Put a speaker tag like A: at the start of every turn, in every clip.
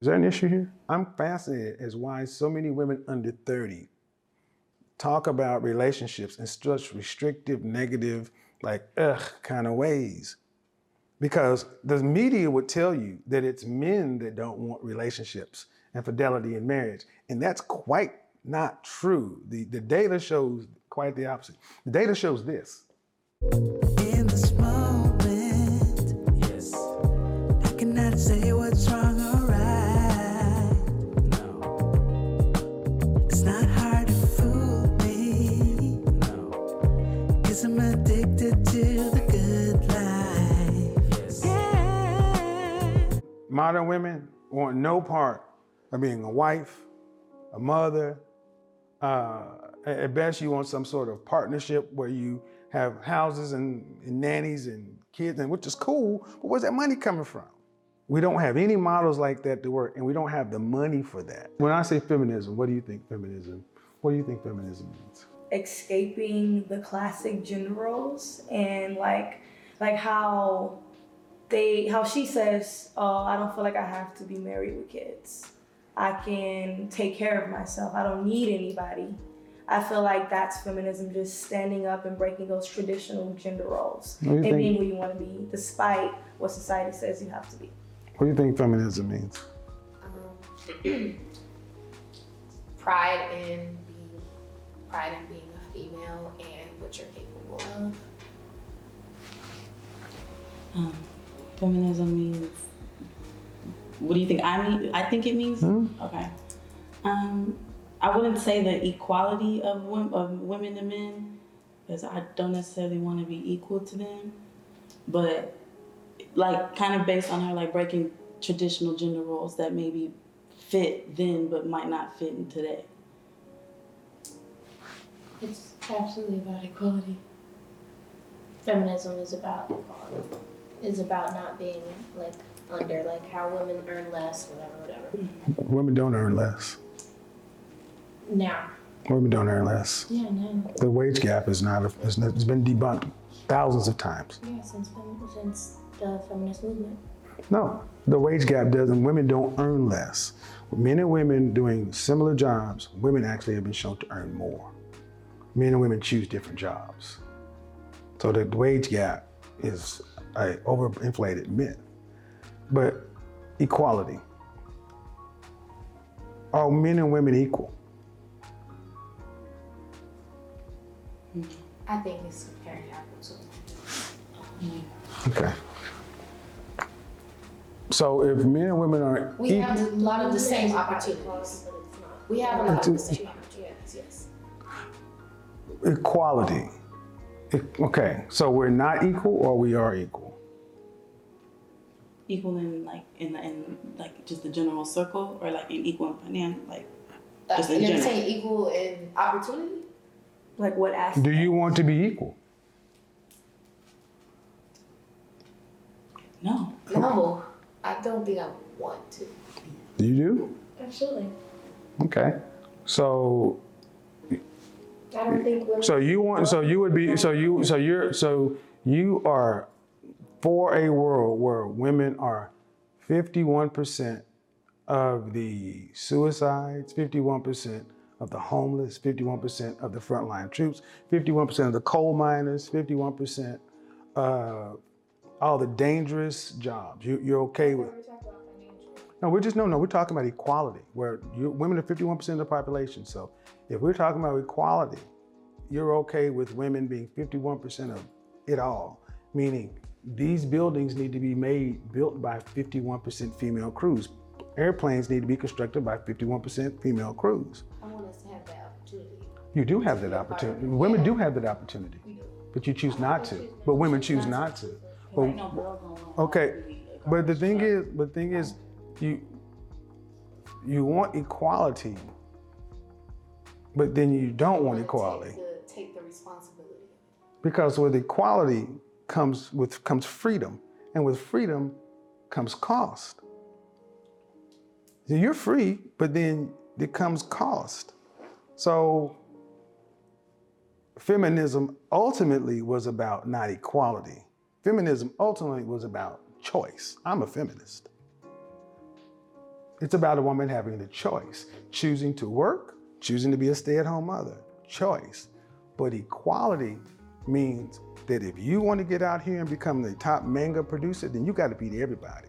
A: Is there an issue here? I'm fascinated as why so many women under 30 talk about relationships in such restrictive, negative, like ugh kind of ways. Because the media would tell you that it's men that don't want relationships and fidelity in marriage. And that's quite not true. The, the data shows quite the opposite. The data shows this. Modern women want no part of being a wife, a mother. Uh, at best, you want some sort of partnership where you have houses and, and nannies and kids, and which is cool. But where's that money coming from? We don't have any models like that to work, and we don't have the money for that. When I say feminism, what do you think feminism? What do you think feminism means?
B: escaping the classic gender roles and like like how they how she says oh i don't feel like i have to be married with kids. I can take care of myself. I don't need anybody. I feel like that's feminism just standing up and breaking those traditional gender roles.
A: What do you
B: and being who you want to be despite what society says you have to be.
A: What do you think feminism means?
C: um, pride in being pride in being a female and what you're capable of.
D: Um, feminism means. What do you think I mean? I think it means. Okay. Um, I wouldn't say the equality of women, of women and men, because I don't necessarily want to be equal to them, but like kind of based on her like breaking traditional gender roles that maybe fit then but might not fit in today.
C: It's absolutely about equality.
E: feminism is about equality. Is about not being like under like how women earn less, whatever, whatever.
A: Women don't earn less.
E: Now,
A: Women don't earn less.
E: yeah, no,
A: The wage gap is not. A, is not- it's been debunked thousands of times.
E: yeah, since since the feminist movement.
A: No, the wage gap doesn't. Women don't earn less. Men and women doing similar jobs, women actually have been shown to earn more. Men and women choose different jobs. So the wage gap is a overinflated myth. But equality. Are men and women equal?
C: I think it's very apples to
A: Okay. So if men and women are equal.
C: We
A: equal,
C: have a lot of the same opportunities.
E: But it's not.
C: We have a lot of the same opportunities, yes.
A: equality. Okay, so we're not equal or we are equal?
D: Equal in like in the in like just the general circle, or like in equal in finance, like uh, Just in
C: You're
D: general.
C: saying equal in opportunity?
B: like what aspect
A: Do you want to be equal?
D: no.
C: No, I don't think I want to.
A: You do?
E: Absolutely.
A: Okay. So
E: I don't think women.
A: so you want so you would be so you so you're so you are for a world where women are 51% of the suicides, 51% of the homeless, 51% of the frontline troops, 51% of the coal miners, 51% of all the dangerous jobs. You, you're okay with? No, we're just no, no. We're talking about equality, where you, women are 51% of the population. So, if we're talking about equality, you're okay with women being 51% of it all, meaning these buildings need to be made built by 51% female crews. Airplanes need to be constructed by 51% female crews.
C: I want us to have that opportunity.
A: You do have that opportunity. Women do have that opportunity, but you choose not to. But women choose not to. But-
D: Right, no girls don't want
A: Okay,
D: to be a
A: but the thing is, but the thing is, you you want equality, but then you don't want equality
C: To take the responsibility.
A: because with equality comes with comes freedom, and with freedom comes cost. So you're free, but then it comes cost. So feminism ultimately was about not equality. Feminism ultimately was about choice. I'm a feminist. It's about a woman having the choice, choosing to work, choosing to be a stay at home mother, choice. But equality means that if you want to get out here and become the top manga producer, then you got to beat everybody.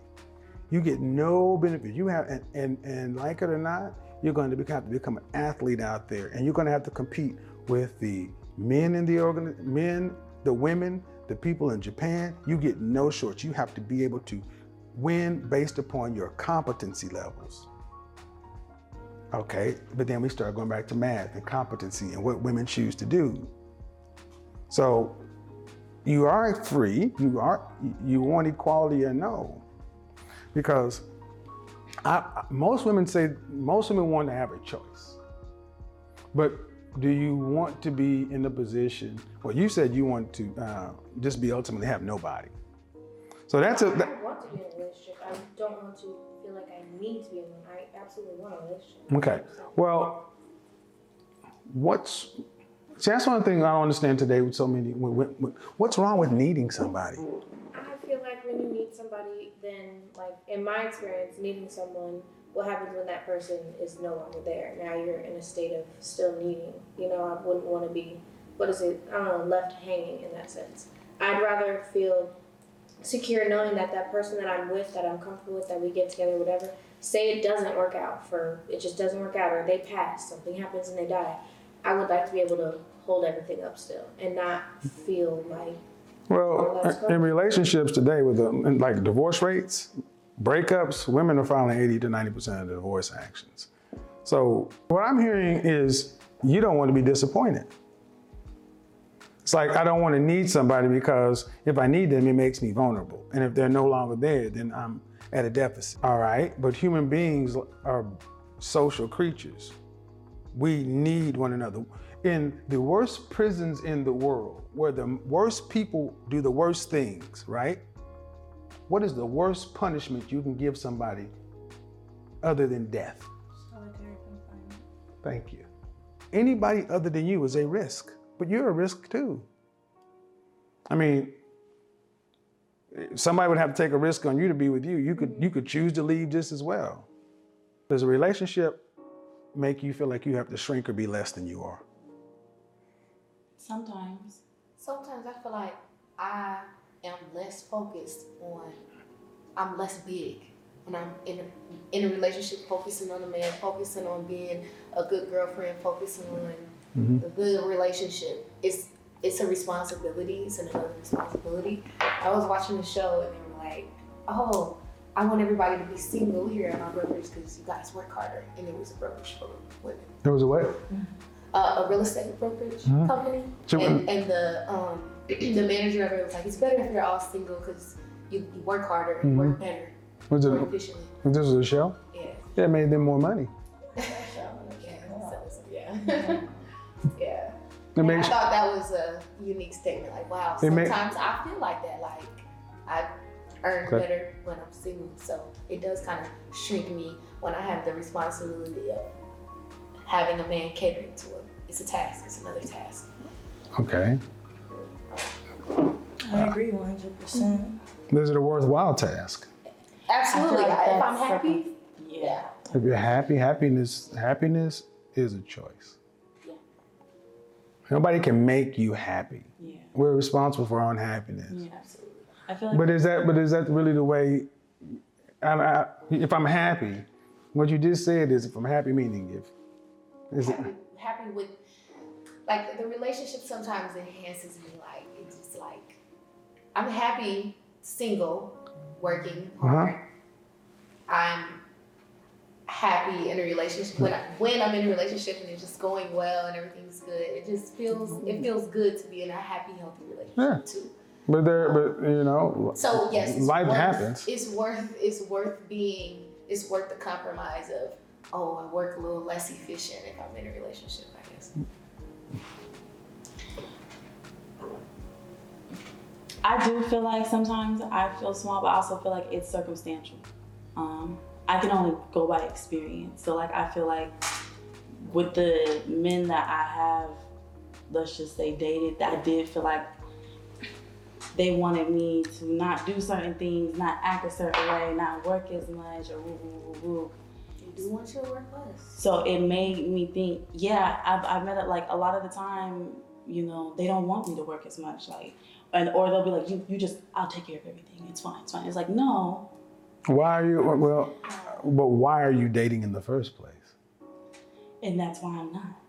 A: You get no benefit. You have, and, and, and like it or not, you're going to have to become an athlete out there, and you're going to have to compete with the men in the organ, men, the women, the people in Japan. You get no shorts. You have to be able to win based upon your competency levels. Okay, but then we start going back to math and competency and what women choose to do. So you are free. You are you want equality or no? Because I, most women say most women want to have a choice. But do you want to be in a position? Well, you said you want to uh, just be ultimately have nobody. So that's a. that-
E: I want to be in a relationship. I don't want to feel like I need to be in one. I absolutely want a relationship.
A: Okay. Well, what's see? That's one thing I don't understand today with so many. with- with- What's wrong with needing somebody?
E: I feel like when you need somebody, then like in my experience, needing someone, what happens when that person is no longer there? Now you're in a state of still needing. You know, I wouldn't want to be, what is it? I don't know, left hanging in that sense. I'd rather feel secure knowing that that person that I'm with, that I'm comfortable with, that we get together, whatever. Say it doesn't work out for it just doesn't work out, or they pass, something happens and they die. I would like to be able to hold everything up still and not feel like
A: Well, in relationships today, with um, the, like divorce rates, breakups, women are filing 80 to 90 percent of the divorce actions. So what I'm hearing is you don't want to be disappointed. It's like I don't want to need somebody because if I need them, it makes me vulnerable, and if they're no longer there, then I'm at a deficit. All right, but human beings are social creatures. We need one another. In the worst prisons in the world, where the worst people do the worst things, right? What is the worst punishment you can give somebody other than death?
B: Solitary confinement.
A: Thank you. Anybody other than you is a risk, but you're a risk too. I mean, somebody would have to take a risk on you to be with you. You could you could choose to leave just as well. Does a relationship make you feel like you have to shrink or be less than you are?
D: Sometimes.
C: Sometimes I feel like I am less focused on, I'm less big when I'm in a, in a relationship, focusing on a man, focusing on being a good girlfriend, focusing on the good relationship. It's it's a responsibility. It's another responsibility. I was watching the show and they were like, "Oh, I want everybody to be single here at my brokerage because you guys work harder." And it was a brokerage for women
A: It was a what?
C: uh, a real estate brokerage company,
A: So-
C: and, and the um, the manager of it was like, "It's better if you're all single because you, you work harder, you work better,
A: Was it?
C: more efficiently."
A: This was a show.
C: Yeah,
A: That made them more money.
C: yeah, so, so, yeah, yeah.
A: It
C: And I thought that was a unique statement. Like, wow,
A: It ma-
C: sometimes I feel like that. Like, I earn
A: Okay.
C: better when I'm single, so it does kind of shrink me when I have the responsibility of having a man catering to it. It's a task. It's another task.
A: okay.
B: I agree 100%.
A: Is it a worthwhile task?
C: Absolutely.
D: like
C: if I'm happy,
D: Yeah.
A: If you're happy, happiness happiness is a choice.
C: Yeah.
A: Nobody can make you happy.
D: Yeah.
A: We're responsible for our own happiness.
D: Yeah.
C: absolutely.
D: I feel like
A: But is that but is that really the way? I, I, if I'm happy, what you just said is if I'm happy, meaning if is it?
C: Happy, happy with like the relationship sometimes enhances me. Like it's just like I'm happy single, working uh-huh. hard. I'm happy in a relationship when I, when I'm in a relationship and it's just going well and everything's good. It just feels it feels good to be in a happy, healthy relationship too.
A: But there, but you know,
C: So yes, it's
A: life
C: worth,
A: happens.
C: It's worth it's worth being it's worth the compromise of oh I work a little less efficient if I'm in a relationship. I guess.
D: I do feel like sometimes I feel small, but I also feel like it's circumstantial. Um, I can only go by experience. So like I feel like with the men that I have, let's just say dated, I did feel like they wanted me to not do certain things, not act a certain way, not work as much, or woo woo woo woo.
C: do want you to work less.
D: So it made me think, yeah, I've, I've met it like a lot of the time, you know, they don't want me to work as much. Like, and, or they'll be like, you, you just, I'll take care of everything. It's fine, it's fine. It's like, no.
A: Why are you, well, but why are you dating in the first place?
D: And that's why I'm not.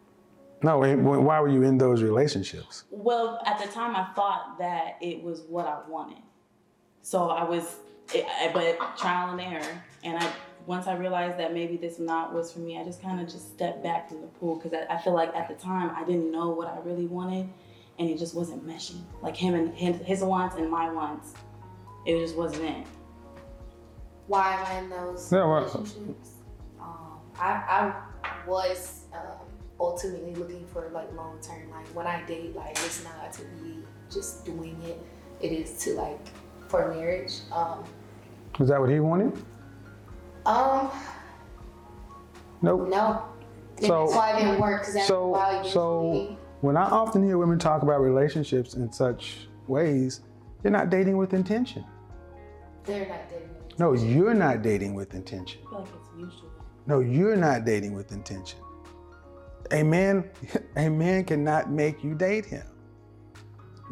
A: No, why were you in those relationships?
D: Well, at the time, I thought that it was what I wanted. So I was, eh, eh, but trial and error. And I, once I realized that maybe this not was for me, I just kind of just stepped back from the pool because I, I feel like at the time I didn't know what I really wanted, and it just wasn't meshing. Like him and his, his wants and my wants, it just wasn't it.
C: Why am I in those
A: Yeah, well-
C: relationships? Um, I, I was um, ultimately looking for like long term. Like when I date, like it's not to be just doing it. It is to like for marriage. Um,
A: Was that what he wanted?
C: um,
A: Nope.
C: no.
A: So-
C: that's why it didn't work
A: So, so when I often hear women talk about relationships in such ways, they're not dating with intention.
C: they're not dating.
A: No, you're not dating with intention.
D: I feel like it's mutual.
A: No, you're not dating with intention. A man, a man cannot make you date him.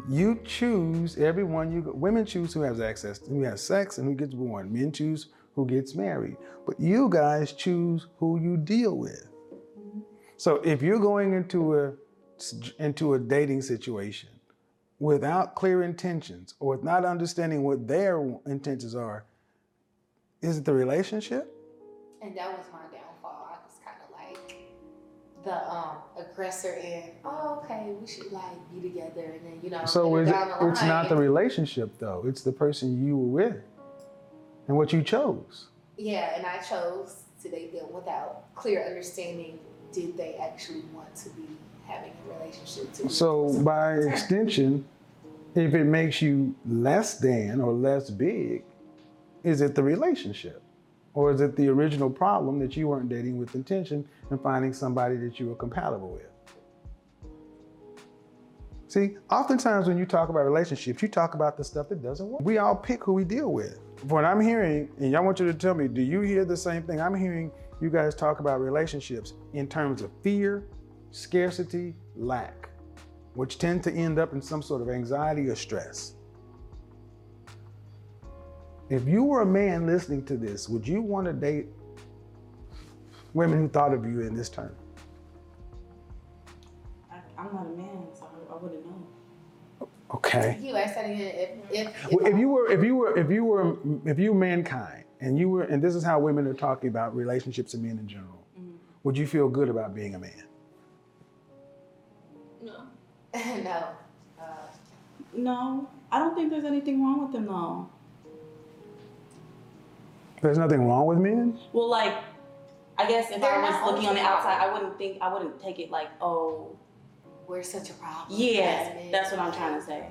A: You choose everyone you women choose who has access, who has sex, and who gets born. Men choose who gets married. But you guys choose who you deal with. So if you're going into a into a dating situation without clear intentions or with not understanding what their intentions are, is it the relationship?
C: And that was my downfall. I was kind of like the um, aggressor and oh okay we should like be together and then you know
A: So it, it's not the relationship though. It's the person you were with and what you chose.
C: yeah and I chose to date them without clear understanding did they actually want to be having a relationship to
A: So by extension, if it makes you less than or less big, is it the relationship? Or is it the original problem that you weren't dating with intention and finding somebody that you were compatible with? See, oftentimes when you talk about relationships, you talk about the stuff that doesn't work. We all pick who we deal with. What I'm hearing, and y'all want you to tell me, do you hear the same thing? I'm hearing you guys talk about relationships in terms of fear, scarcity, lack, which tend to end up in some sort of anxiety or stress. If you were a man listening to this, would you want to date women who thought of you in this term?
D: I, I'm not a man, so I, I wouldn't know.
A: Okay.
C: you asked that again if if,
A: Well, if you were, if you were, if you were, if you were mankind, and you were, and this is how women are talking about relationships and men in general, would you feel good about being a man?
C: No. no uh,
D: No, I don't think there's anything wrong with them though.
A: There's nothing wrong with men.
D: Well, like, I guess if
C: They're
D: I was looking on the outside, I wouldn't think, I wouldn't take it like, oh,
C: we're such a problem
D: yeah,
C: as
D: that's what I'm trying to say.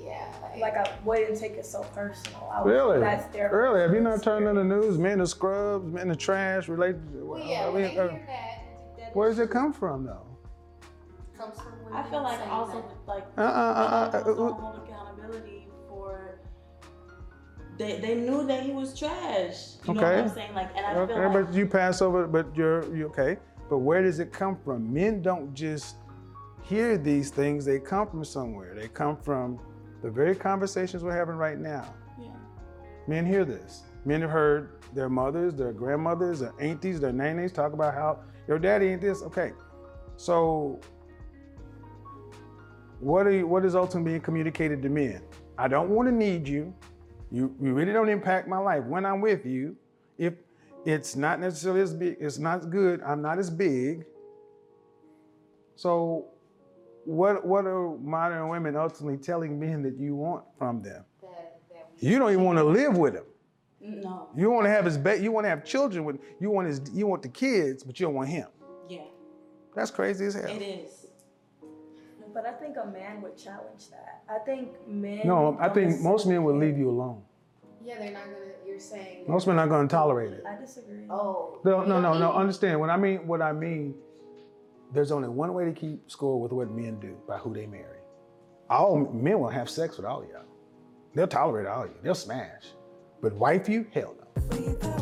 C: yeah like,
B: Like I wouldn't take it so personal. I would,
A: Really?
B: That's their.
A: Really? Have you not turned on the news? Men are scrubs, men are trash. Relationship.
C: well, yeah
A: I mean,
C: they
A: uh,
C: hear that, that
A: where
C: is
A: does it come from, though?
C: comes from
D: I feel like
C: saying
D: also
C: that.
D: like
A: Uh, uh, uh, uh,
D: also
A: uh,
D: They, they knew that he was trash. You know what
A: Okay.
D: I'm saying? Like, and I feel
A: Okay,
D: like
A: but you pass over, but you're you okay. But where does it come from? Men don't just hear these things, they come from somewhere. They come from the very conversations we're having right now.
D: yeah.
A: Men hear this. Men have heard their mothers, their grandmothers, their aunties, their nannies talk about how your daddy ain't this. Okay. So what are you, what is ultimately being communicated to men? I don't want to need you. You you really don't impact my life when I'm with you. If it's not necessarily as big, it's not good. I'm not as big. So what what are modern women ultimately telling men that you want from them?
C: that, that
A: You don't even want to live with him.
D: No.
A: You want to have his ba- you want to have children with you want his you want the kids, but you don't want him.
D: Yeah.
A: That's crazy as hell.
D: It is.
B: But I think a man would challenge that. I think men.
A: No, I think most men would leave you alone.
C: Yeah, they're not gonna. You're saying.
A: Most men are going to tolerate it.
B: I disagree.
C: Oh.
A: No, no, no, no. Understand what I mean? What I mean, there's only one way to keep score with what men do by who they marry. All men will have sex with all of y'all. They'll tolerate all of you. They'll smash. But wife you? Hell no.
F: Without